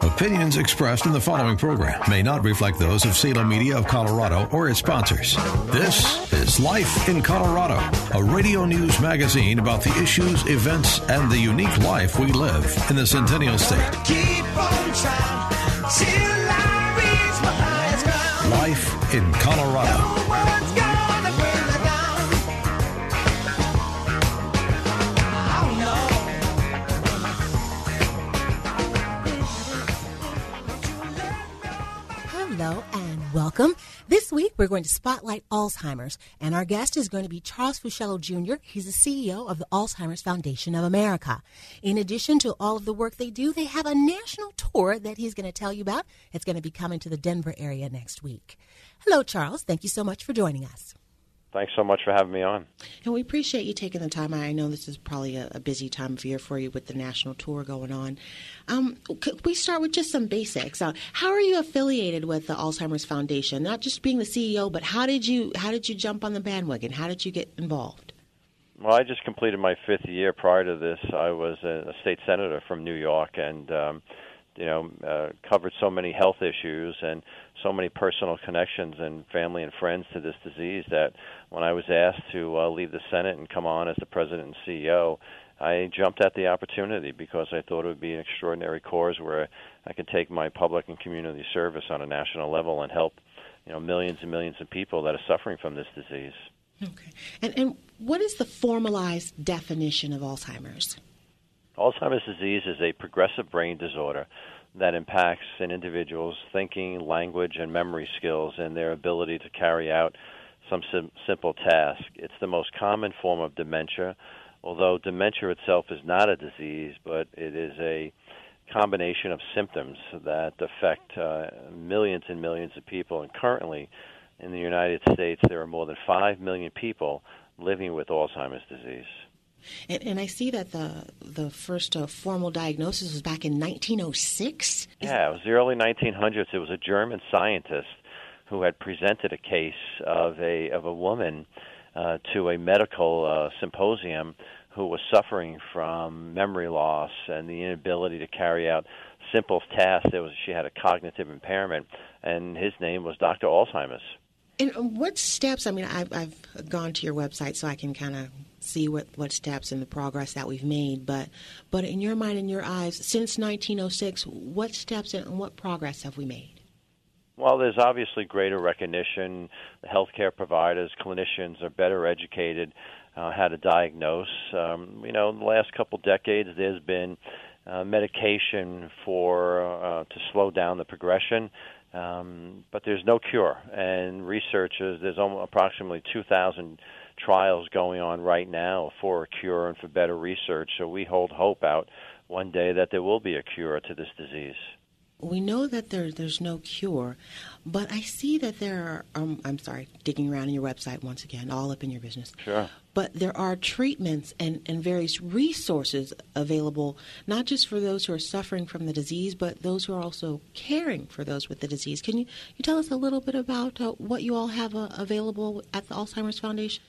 Opinions expressed in the following program may not reflect those of Salem Media of Colorado or its sponsors. This is Life in Colorado, a radio news magazine about the issues, events, and the unique life we live in the Centennial State. Life in Colorado. This week we're going to spotlight Alzheimer's, and our guest is going to be Charles Fuschillo Jr. He's the CEO of the Alzheimer's Foundation of America. In addition to all of the work they do, they have a national tour that he's going to tell you about. It's going to be coming to the Denver area next week. Hello, Charles. Thank you so much for joining us. Thanks so much for having me on. And we appreciate you taking the time. I know this is probably a, a busy time of year for you with the national tour going on. Um, could we start with just some basics? Uh, how are you affiliated with the Alzheimer's Foundation? Not just being the CEO, but how did you how did you jump on the bandwagon? How did you get involved? Well, I just completed my fifth year. Prior to this, I was a, a state senator from New York, and um, you know, uh, covered so many health issues and so many personal connections and family and friends to this disease that when I was asked to uh, leave the Senate and come on as the president and CEO, I jumped at the opportunity because I thought it would be an extraordinary cause where I could take my public and community service on a national level and help, you know, millions and millions of people that are suffering from this disease. Okay. And and what is the formalized definition of Alzheimer's? Alzheimer's disease is a progressive brain disorder that impacts an individual's thinking, language, and memory skills and their ability to carry out some sim- simple task. It's the most common form of dementia, although dementia itself is not a disease, but it is a combination of symptoms that affect uh, millions and millions of people. And currently, in the United States, there are more than 5 million people living with Alzheimer's disease. And, and I see that the the first uh, formal diagnosis was back in 1906. Yeah, it was the early 1900s. It was a German scientist who had presented a case of a of a woman uh, to a medical uh, symposium who was suffering from memory loss and the inability to carry out simple tasks. There was she had a cognitive impairment, and his name was Dr. Alzheimer's. And what steps? I mean, I've, I've gone to your website so I can kind of see what, what steps and the progress that we've made. But but in your mind and your eyes, since 1906, what steps and what progress have we made? Well, there's obviously greater recognition. The healthcare providers, clinicians are better educated uh, how to diagnose. Um, you know, in the last couple decades, there's been uh, medication for uh, to slow down the progression. Um, but there's no cure, and researchers there's almost approximately 2,000 trials going on right now for a cure and for better research. So we hold hope out one day that there will be a cure to this disease. We know that there, there's no cure, but I see that there are, um, I'm sorry, digging around in your website once again, all up in your business. Sure. But there are treatments and, and various resources available, not just for those who are suffering from the disease, but those who are also caring for those with the disease. Can you, you tell us a little bit about uh, what you all have uh, available at the Alzheimer's Foundation?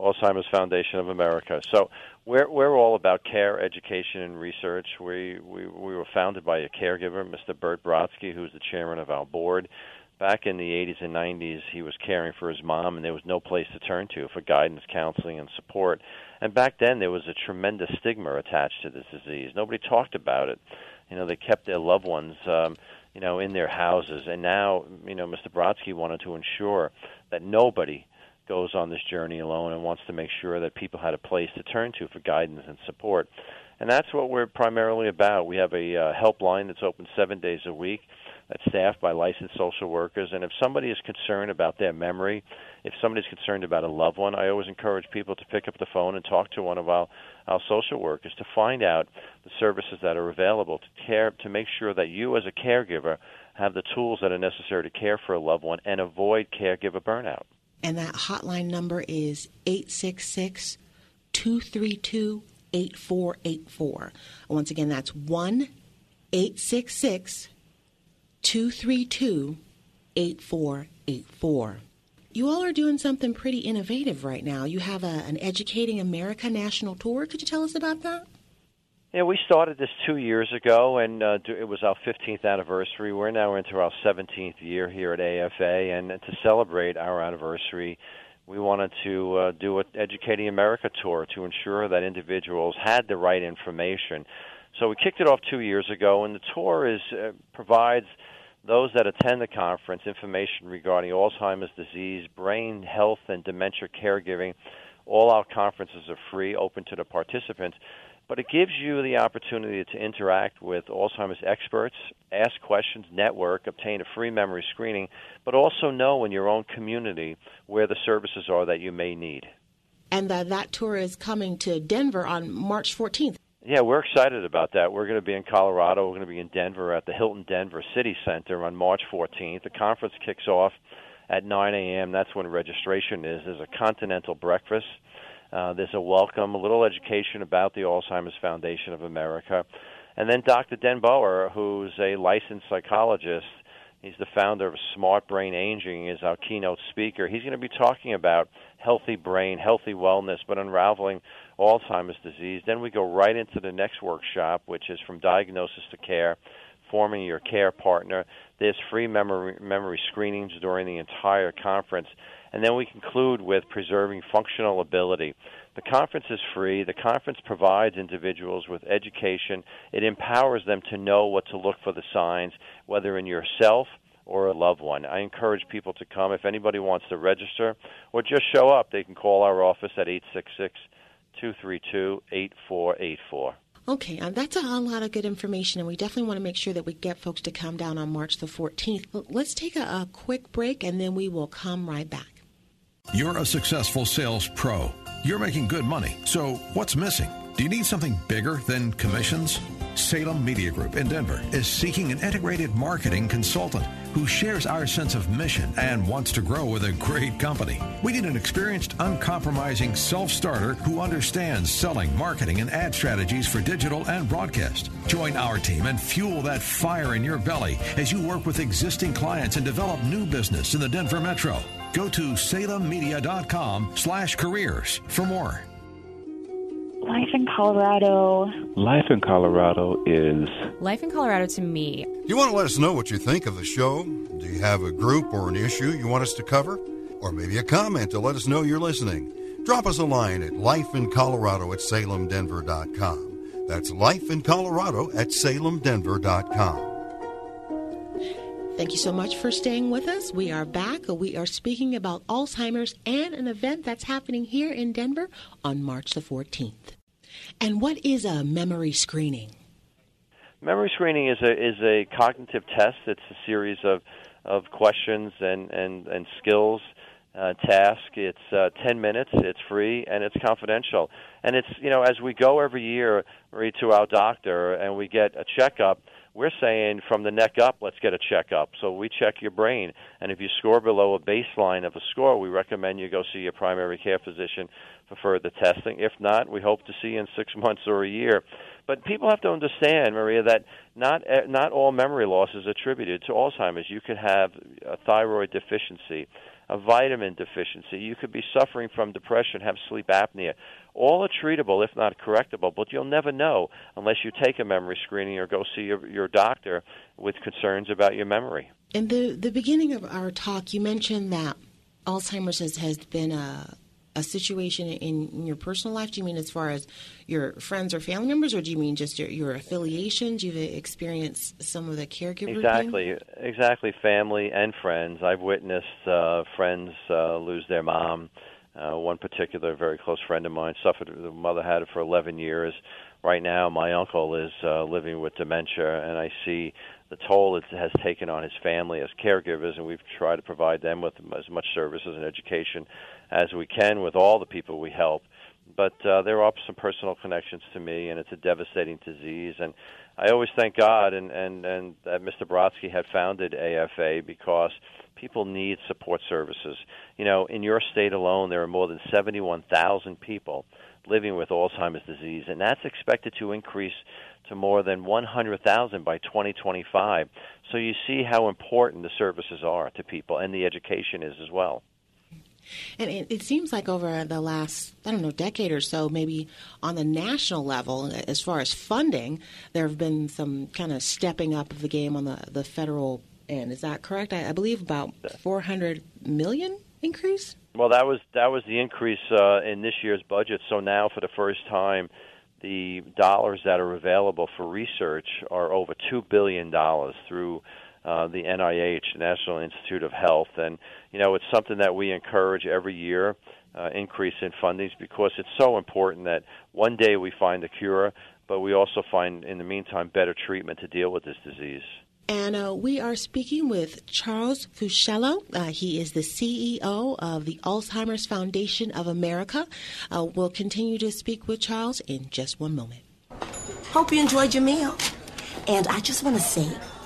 Alzheimer's Foundation of America. So we're we're all about care, education, and research. We we we were founded by a caregiver, Mr. Bert Brodsky, who's the chairman of our board. Back in the 80s and 90s, he was caring for his mom, and there was no place to turn to for guidance, counseling, and support. And back then, there was a tremendous stigma attached to this disease. Nobody talked about it. You know, they kept their loved ones, um, you know, in their houses. And now, you know, Mr. Brodsky wanted to ensure that nobody goes on this journey alone and wants to make sure that people had a place to turn to for guidance and support. And that's what we're primarily about. We have a uh, helpline that's open seven days a week. That's staffed by licensed social workers. And if somebody is concerned about their memory, if somebody's concerned about a loved one, I always encourage people to pick up the phone and talk to one of our, our social workers to find out the services that are available to care to make sure that you as a caregiver have the tools that are necessary to care for a loved one and avoid caregiver burnout. And that hotline number is 866 232 8484. Once again, that's 1 866 232 8484. You all are doing something pretty innovative right now. You have a, an Educating America national tour. Could you tell us about that? Yeah, we started this two years ago, and uh, it was our 15th anniversary. We're now into our 17th year here at AFA, and to celebrate our anniversary, we wanted to uh, do an Educating America tour to ensure that individuals had the right information. So we kicked it off two years ago, and the tour is uh, provides those that attend the conference information regarding Alzheimer's disease, brain health, and dementia caregiving. All our conferences are free, open to the participants but it gives you the opportunity to interact with Alzheimer's experts, ask questions, network, obtain a free memory screening, but also know in your own community where the services are that you may need. And uh, that tour is coming to Denver on March 14th. Yeah, we're excited about that. We're going to be in Colorado. We're going to be in Denver at the Hilton Denver City Center on March 14th. The conference kicks off at 9 a.m. That's when registration is. There's a continental breakfast uh, there's a welcome, a little education about the Alzheimer's Foundation of America. And then Dr. Den Boer, who's a licensed psychologist, he's the founder of Smart Brain Aging, is our keynote speaker. He's going to be talking about healthy brain, healthy wellness, but unraveling Alzheimer's disease. Then we go right into the next workshop, which is from diagnosis to care, forming your care partner. There's free memory, memory screenings during the entire conference and then we conclude with preserving functional ability. The conference is free. The conference provides individuals with education. It empowers them to know what to look for the signs, whether in yourself or a loved one. I encourage people to come. If anybody wants to register or just show up, they can call our office at 866 232 8484. Okay, and that's a lot of good information, and we definitely want to make sure that we get folks to come down on March the 14th. Let's take a, a quick break, and then we will come right back. You're a successful sales pro. You're making good money. So, what's missing? Do you need something bigger than commissions? Salem Media Group in Denver is seeking an integrated marketing consultant who shares our sense of mission and wants to grow with a great company. We need an experienced, uncompromising self starter who understands selling, marketing, and ad strategies for digital and broadcast. Join our team and fuel that fire in your belly as you work with existing clients and develop new business in the Denver Metro. Go to salemmedia.com slash careers for more. Life in Colorado. Life in Colorado is. Life in Colorado to me. You want to let us know what you think of the show? Do you have a group or an issue you want us to cover? Or maybe a comment to let us know you're listening? Drop us a line at lifeincolorado at salemdenver.com. That's life in Colorado at salemdenver.com. Thank you so much for staying with us. We are back. We are speaking about Alzheimer's and an event that's happening here in Denver on March the 14th. And what is a memory screening? Memory screening is a is a cognitive test. It's a series of of questions and and and skills uh. It's uh, 10 minutes. It's free and it's confidential. And it's you know as we go every year Marie, to our doctor and we get a checkup we're saying from the neck up, let's get a checkup. So we check your brain, and if you score below a baseline of a score, we recommend you go see your primary care physician for further testing. If not, we hope to see you in six months or a year. But people have to understand, Maria, that not eh, not all memory loss is attributed to Alzheimer's. You could have a thyroid deficiency, a vitamin deficiency. You could be suffering from depression, have sleep apnea. All are treatable, if not correctable, but you'll never know unless you take a memory screening or go see your, your doctor with concerns about your memory. In the, the beginning of our talk, you mentioned that Alzheimer's has, has been a, a situation in, in, your personal life? Do you mean as far as your friends or family members, or do you mean just your, your affiliations? You've experienced some of the caregiver exactly, pain? exactly. Family and friends. I've witnessed uh, friends uh, lose their mom. Uh, one particular very close friend of mine suffered. The mother had it for 11 years. right now, my uncle is uh, living with dementia, and I see the toll it has taken on his family as caregivers, and we've tried to provide them with as much services and education as we can with all the people we help. But uh, there are some personal connections to me, and it's a devastating disease. And I always thank God and and and that Mr. Brodsky had founded AFA because people need support services. You know, in your state alone, there are more than 71,000 people living with Alzheimer's disease, and that's expected to increase to more than 100,000 by 2025. So you see how important the services are to people, and the education is as well. And it, it, seems like over the last, I don't know, decade or so, maybe on the national level, as far as funding, there have been some kind of stepping up of the game on the, the federal end. Is that correct? I, I believe about 400 million increase? Well, that was that was the increase uh, in this year's budget. So now, for the first time, the dollars that are available for research are over two billion dollars through uh, the NIH, National Institute of Health, and you know it's something that we encourage every year. Uh, increase in fundings because it's so important that one day we find a cure, but we also find in the meantime better treatment to deal with this disease. And uh, we are speaking with Charles Fuschillo. Uh, he is the CEO of the Alzheimer's Foundation of America. Uh, we'll continue to speak with Charles in just one moment. Hope you enjoyed your meal. And I just want to say,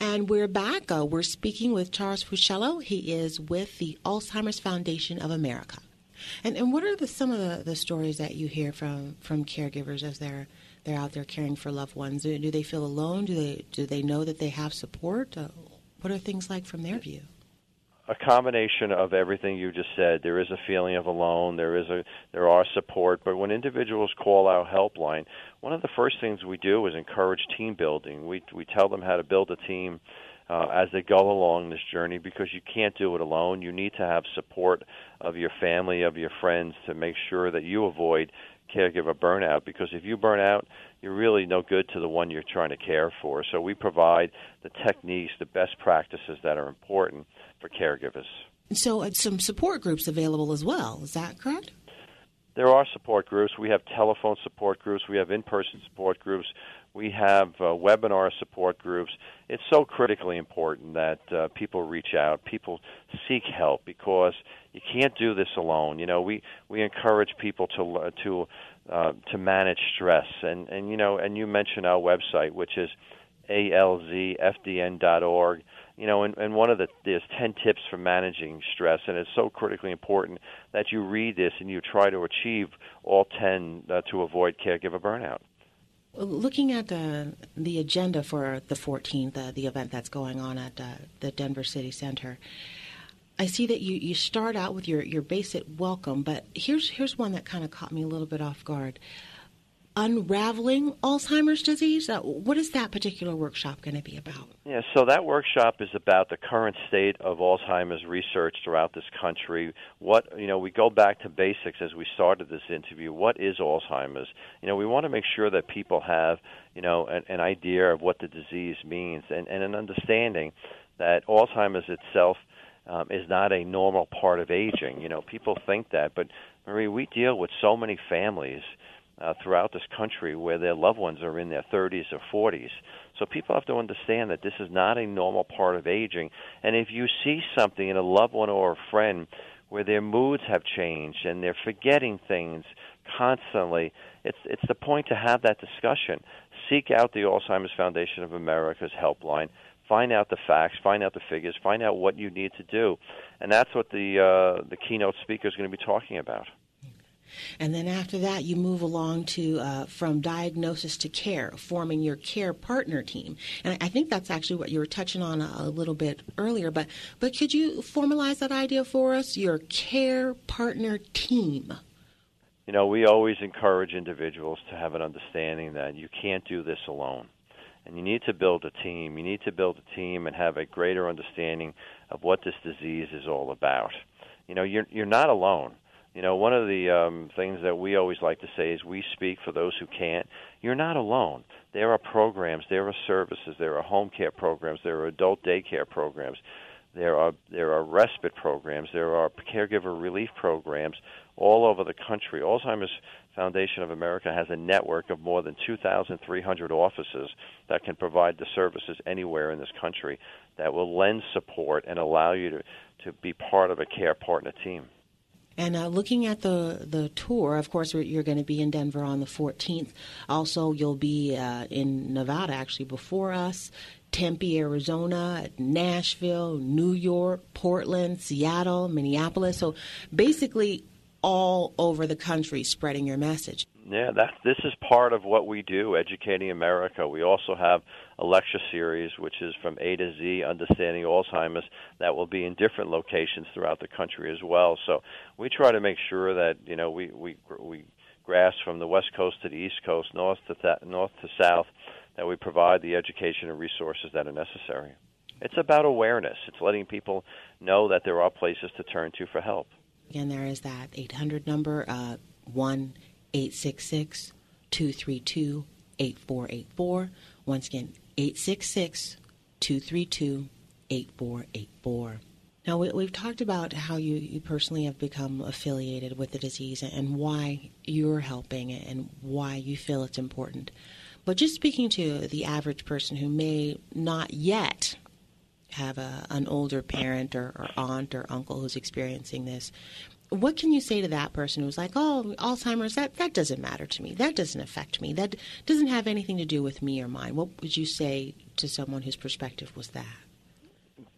And we're back. Uh, we're speaking with Charles Fuschillo. He is with the Alzheimer's Foundation of America. And, and what are the, some of the, the stories that you hear from, from caregivers as they're they're out there caring for loved ones? Do, do they feel alone? Do they do they know that they have support? Uh, what are things like from their view? A combination of everything you just said. There is a feeling of alone. There is a there are support, but when individuals call our helpline, one of the first things we do is encourage team building. We we tell them how to build a team uh, as they go along this journey because you can't do it alone. You need to have support of your family, of your friends to make sure that you avoid caregiver burnout because if you burn out, you're really no good to the one you're trying to care for. So we provide the techniques, the best practices that are important for caregivers. So, uh, some support groups available as well. Is that correct? There are support groups. We have telephone support groups. We have in-person support groups. We have uh, webinar support groups. It's so critically important that uh, people reach out, people seek help because you can't do this alone. You know, we we encourage people to to uh, to manage stress, and and you know, and you mentioned our website, which is alzfdn.org you know, and, and one of the there's ten tips for managing stress, and it's so critically important that you read this and you try to achieve all ten uh, to avoid caregiver burnout. Looking at uh, the agenda for the 14th, uh, the event that's going on at uh, the Denver City Center, I see that you, you start out with your, your basic welcome, but here's here's one that kind of caught me a little bit off guard unraveling Alzheimer's disease. Uh, what is that particular workshop going to be about? Yeah, so that workshop is about the current state of Alzheimer's research throughout this country. What you know, we go back to basics as we started this interview. What is Alzheimer's? You know, we want to make sure that people have you know an, an idea of what the disease means and, and an understanding that Alzheimer's itself. Um, is not a normal part of aging. You know, people think that, but Marie, we deal with so many families uh, throughout this country where their loved ones are in their 30s or 40s. So people have to understand that this is not a normal part of aging. And if you see something in a loved one or a friend where their moods have changed and they're forgetting things constantly, it's it's the point to have that discussion. Seek out the Alzheimer's Foundation of America's helpline. Find out the facts, find out the figures, find out what you need to do, and that's what the uh, the keynote speaker is going to be talking about. And then after that, you move along to uh, from diagnosis to care, forming your care partner team. And I think that's actually what you were touching on a, a little bit earlier. But but could you formalize that idea for us? Your care partner team. You know, we always encourage individuals to have an understanding that you can't do this alone. and you need to build a team. You need to build a team and have a greater understanding of what this disease is all about. You know, you're you're not alone. You know, one of the um, things that we always like to say is we speak for those who can't. You're not alone. There are programs, there are services, there are home care programs, there are adult daycare programs, there are there are respite programs, there are caregiver relief programs all over the country. Alzheimer's Foundation of America has a network of more than 2,300 offices that can provide the services anywhere in this country that will lend support and allow you to, to be part of a care partner team. And uh, looking at the the tour, of course, you're going to be in Denver on the 14th. Also, you'll be uh, in Nevada actually before us. Tempe, Arizona, Nashville, New York, Portland, Seattle, Minneapolis. So basically, all over the country spreading your message. Yeah, that this is part of what we do, educating America. We also have a lecture series which is from A to Z, understanding Alzheimer's, that will be in different locations throughout the country as well. So we try to make sure that you know we we we grasp from the west coast to the east coast, north to th- north to south, that we provide the education and resources that are necessary. It's about awareness. It's letting people know that there are places to turn to for help. Again, there is that 800 number, uh, 1 866 232 8484. Once again, 866 232 8484. Now, we, have talked about how you, you personally have become affiliated with the disease and why you're helping and why you feel it's important. But just speaking to the average person who may not yet have a, an older parent or, or aunt or uncle who's experiencing this, what can you say to that person who's like, oh, Alzheimer's, that, that doesn't matter to me. That doesn't affect me. That doesn't have anything to do with me or mine. What would you say to someone whose perspective was that?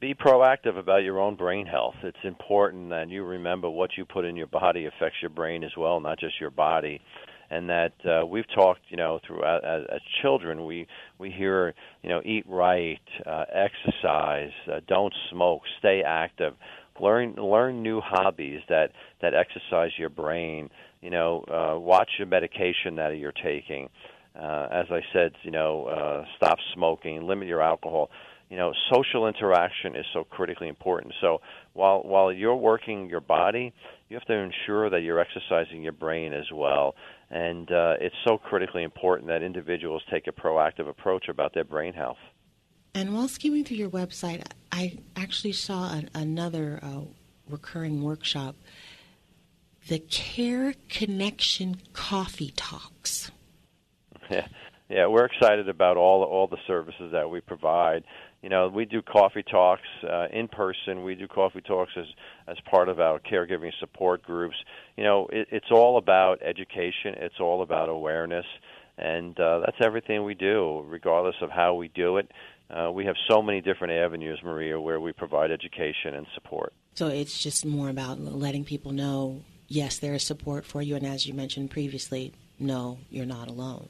Be proactive about your own brain health. It's important that you remember what you put in your body affects your brain as well, not just your body and that uh, we've talked, you know, throughout as, as children, we we hear, you know, eat right, uh, exercise, uh, don't smoke, stay active, learn learn new hobbies that that exercise your brain. You know, uh, watch your medication that you're taking. Uh, as I said, you know, uh, stop smoking, limit your alcohol you know social interaction is so critically important so while while you're working your body you have to ensure that you're exercising your brain as well and uh, it's so critically important that individuals take a proactive approach about their brain health. And while skimming through your website i actually saw an, another uh, recurring workshop. The care connection coffee talks. Yeah yeah we're excited about all all the services that we provide you know, we do coffee talks uh, in person. We do coffee talks as as part of our caregiving support groups. You know, it, it's all about education. It's all about awareness, and uh, that's everything we do, regardless of how we do it. Uh, we have so many different avenues, Maria, where we provide education and support. So it's just more about letting people know, yes, there is support for you, and as you mentioned previously, no, you're not alone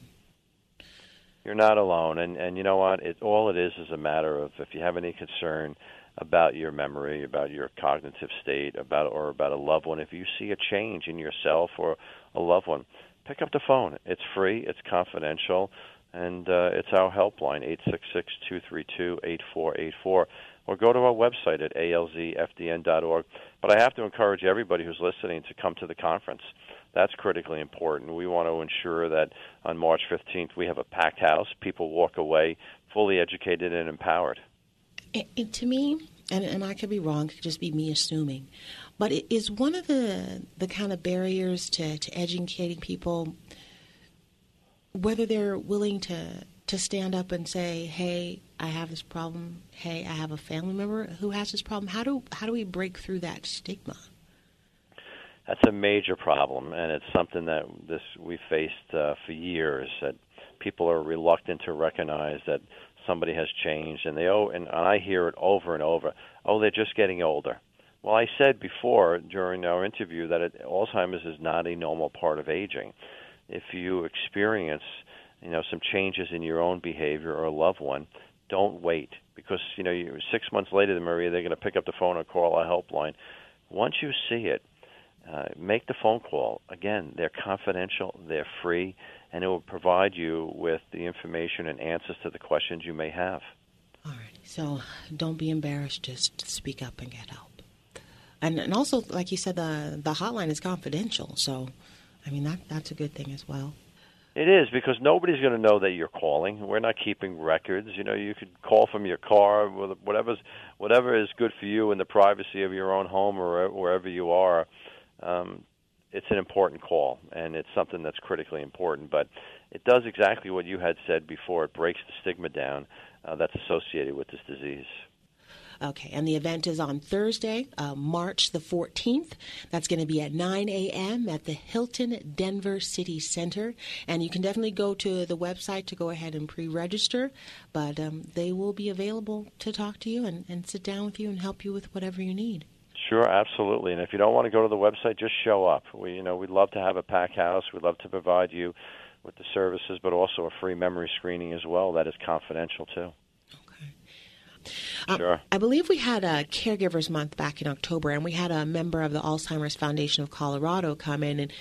you're not alone. And and you know what? It all it is is a matter of if you have any concern about your memory, about your cognitive state, about or about a loved one, if you see a change in yourself or a loved one, pick up the phone. It's free. It's confidential. And uh, it's our helpline, eight six six two three two eight four eight four, or go to our website at alzfdn.org. But I have to encourage everybody who's listening to come to the conference that's critically important. We want to ensure that on March 15th we have a packed house, people walk away fully educated and empowered. To me, and, and I could be wrong, it could just be me assuming, but it is one of the the kind of barriers to, to educating people whether they're willing to to stand up and say, "Hey, I have this problem. Hey, I have a family member who has this problem." How do how do we break through that stigma? That's a major problem, and it's something that this we faced uh, for years. That people are reluctant to recognize that somebody has changed, and they oh, and I hear it over and over. Oh, they're just getting older. Well, I said before during our interview that it, Alzheimer's is not a normal part of aging. If you experience, you know, some changes in your own behavior or a loved one, don't wait because you know you, six months later, Maria, they're going to pick up the phone and call a helpline. Once you see it, uh, make the phone call. Again, they're confidential, they're free, and it will provide you with the information and answers to the questions you may have. All right. So don't be embarrassed. Just speak up and get help. And and also, like you said, the the hotline is confidential. So, I mean that that's a good thing as well. It is because nobody's going to know that you're calling. We're not keeping records. You know, you could call from your car, whatever's whatever is good for you in the privacy of your own home or wherever you are. Um, it's an important call, and it's something that's critically important. But it does exactly what you had said before. It breaks the stigma down uh, that's associated with this disease. Okay, and the event is on Thursday, uh, March the 14th. That's going to be at 9 a.m. at the Hilton Denver City Center. And you can definitely go to the website to go ahead and pre register, but um, they will be available to talk to you and, and sit down with you and help you with whatever you need. Sure, absolutely. And if you don't want to go to the website, just show up. We, you know, we'd love to have a pack house. We'd love to provide you with the services, but also a free memory screening as well. That is confidential too. Um, sure. I believe we had a Caregivers Month back in October, and we had a member of the Alzheimer's Foundation of Colorado come in, and,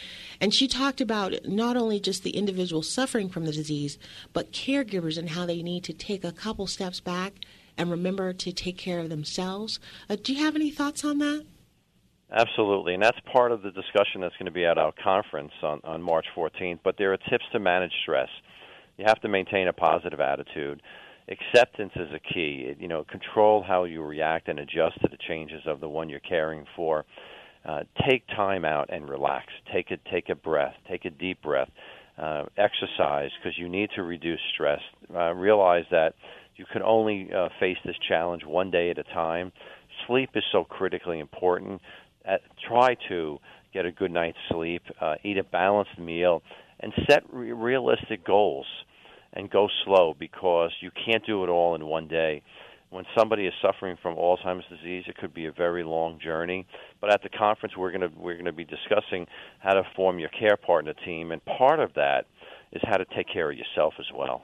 and she talked about not only just the individual suffering from the disease, but caregivers and how they need to take a couple steps back and remember to take care of themselves. Uh, do you have any thoughts on that? Absolutely, and that's part of the discussion that's going to be at our conference on, on March 14th. But there are tips to manage stress. You have to maintain a positive attitude acceptance is a key. You know, control how you react and adjust to the changes of the one you're caring for. Uh, take time out and relax. Take a take a breath. Take a deep breath. Uh, exercise because you need to reduce stress. Uh, realize that you can only uh, face this challenge one day at a time. Sleep is so critically important. Uh, try to get a good night's sleep. Uh, eat a balanced meal and set re- realistic goals and go slow because you can't do it all in one day. When somebody is suffering from Alzheimer's disease, it could be a very long journey. But at the conference, we're going we're going to be discussing how to form your care partner team, and part of that is how to take care of yourself as well.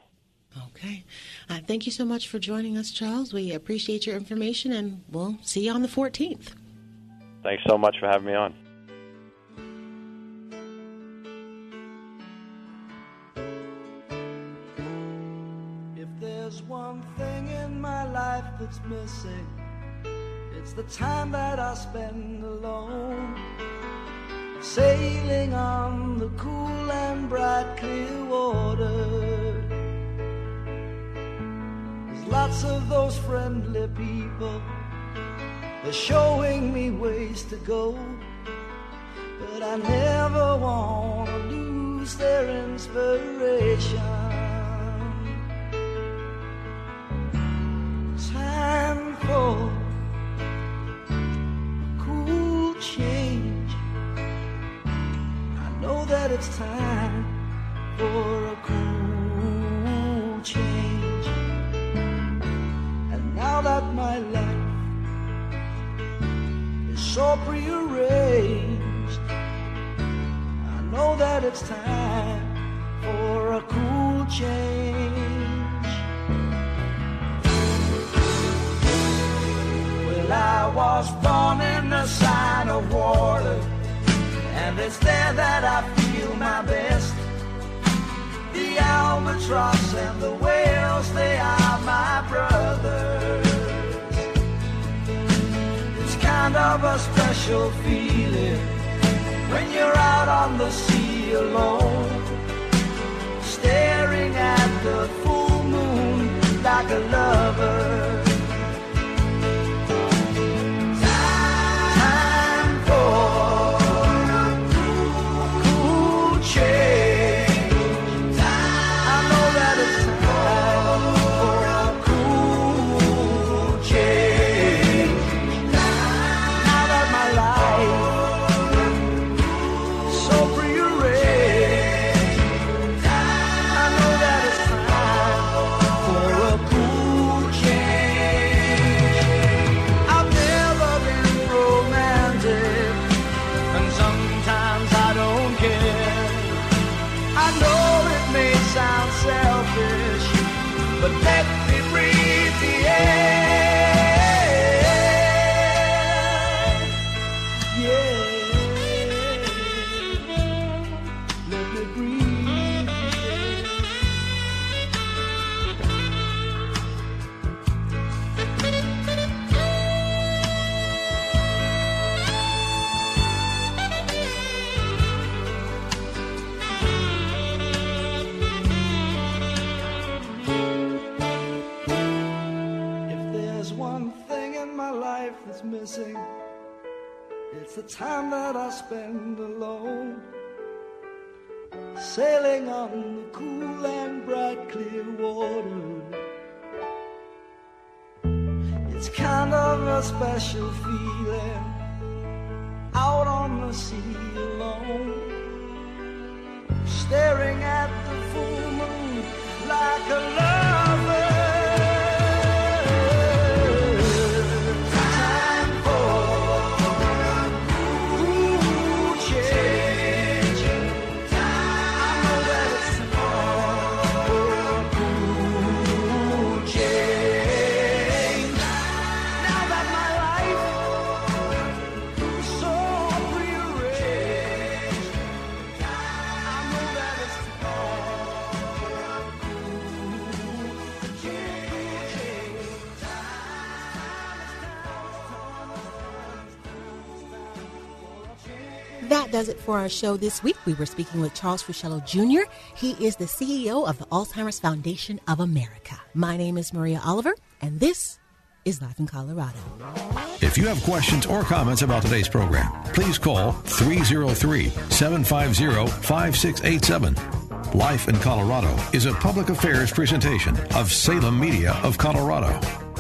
Okay. Uh, thank you so much for joining us, Charles. We appreciate your information, and we'll see you on the 14th. Thanks so much for having me on. If there's one thing in my life that's missing. It's the time that I spend alone, sailing on the cool and bright, clear water. Of those friendly people, they're showing me ways to go, but I never want to lose their inspiration. time for a cool change. I know that it's time for a cool so prearranged, I know that it's time for a cool change. Well, I was born in the sign of water, and it's there that I feel my best. The albatross and the whales, they are my brothers. Kind of a special feeling when you're out on the sea alone, staring at the full moon like a lover. Missing. It's the time that I spend alone. Sailing on the cool and bright clear water. It's kind of a special feeling out on the sea alone, staring at the full moon like a lover. Does it for our show this week. We were speaking with Charles Fuschillo Jr. He is the CEO of the Alzheimer's Foundation of America. My name is Maria Oliver, and this is Life in Colorado. If you have questions or comments about today's program, please call 303 750 5687. Life in Colorado is a public affairs presentation of Salem Media of Colorado.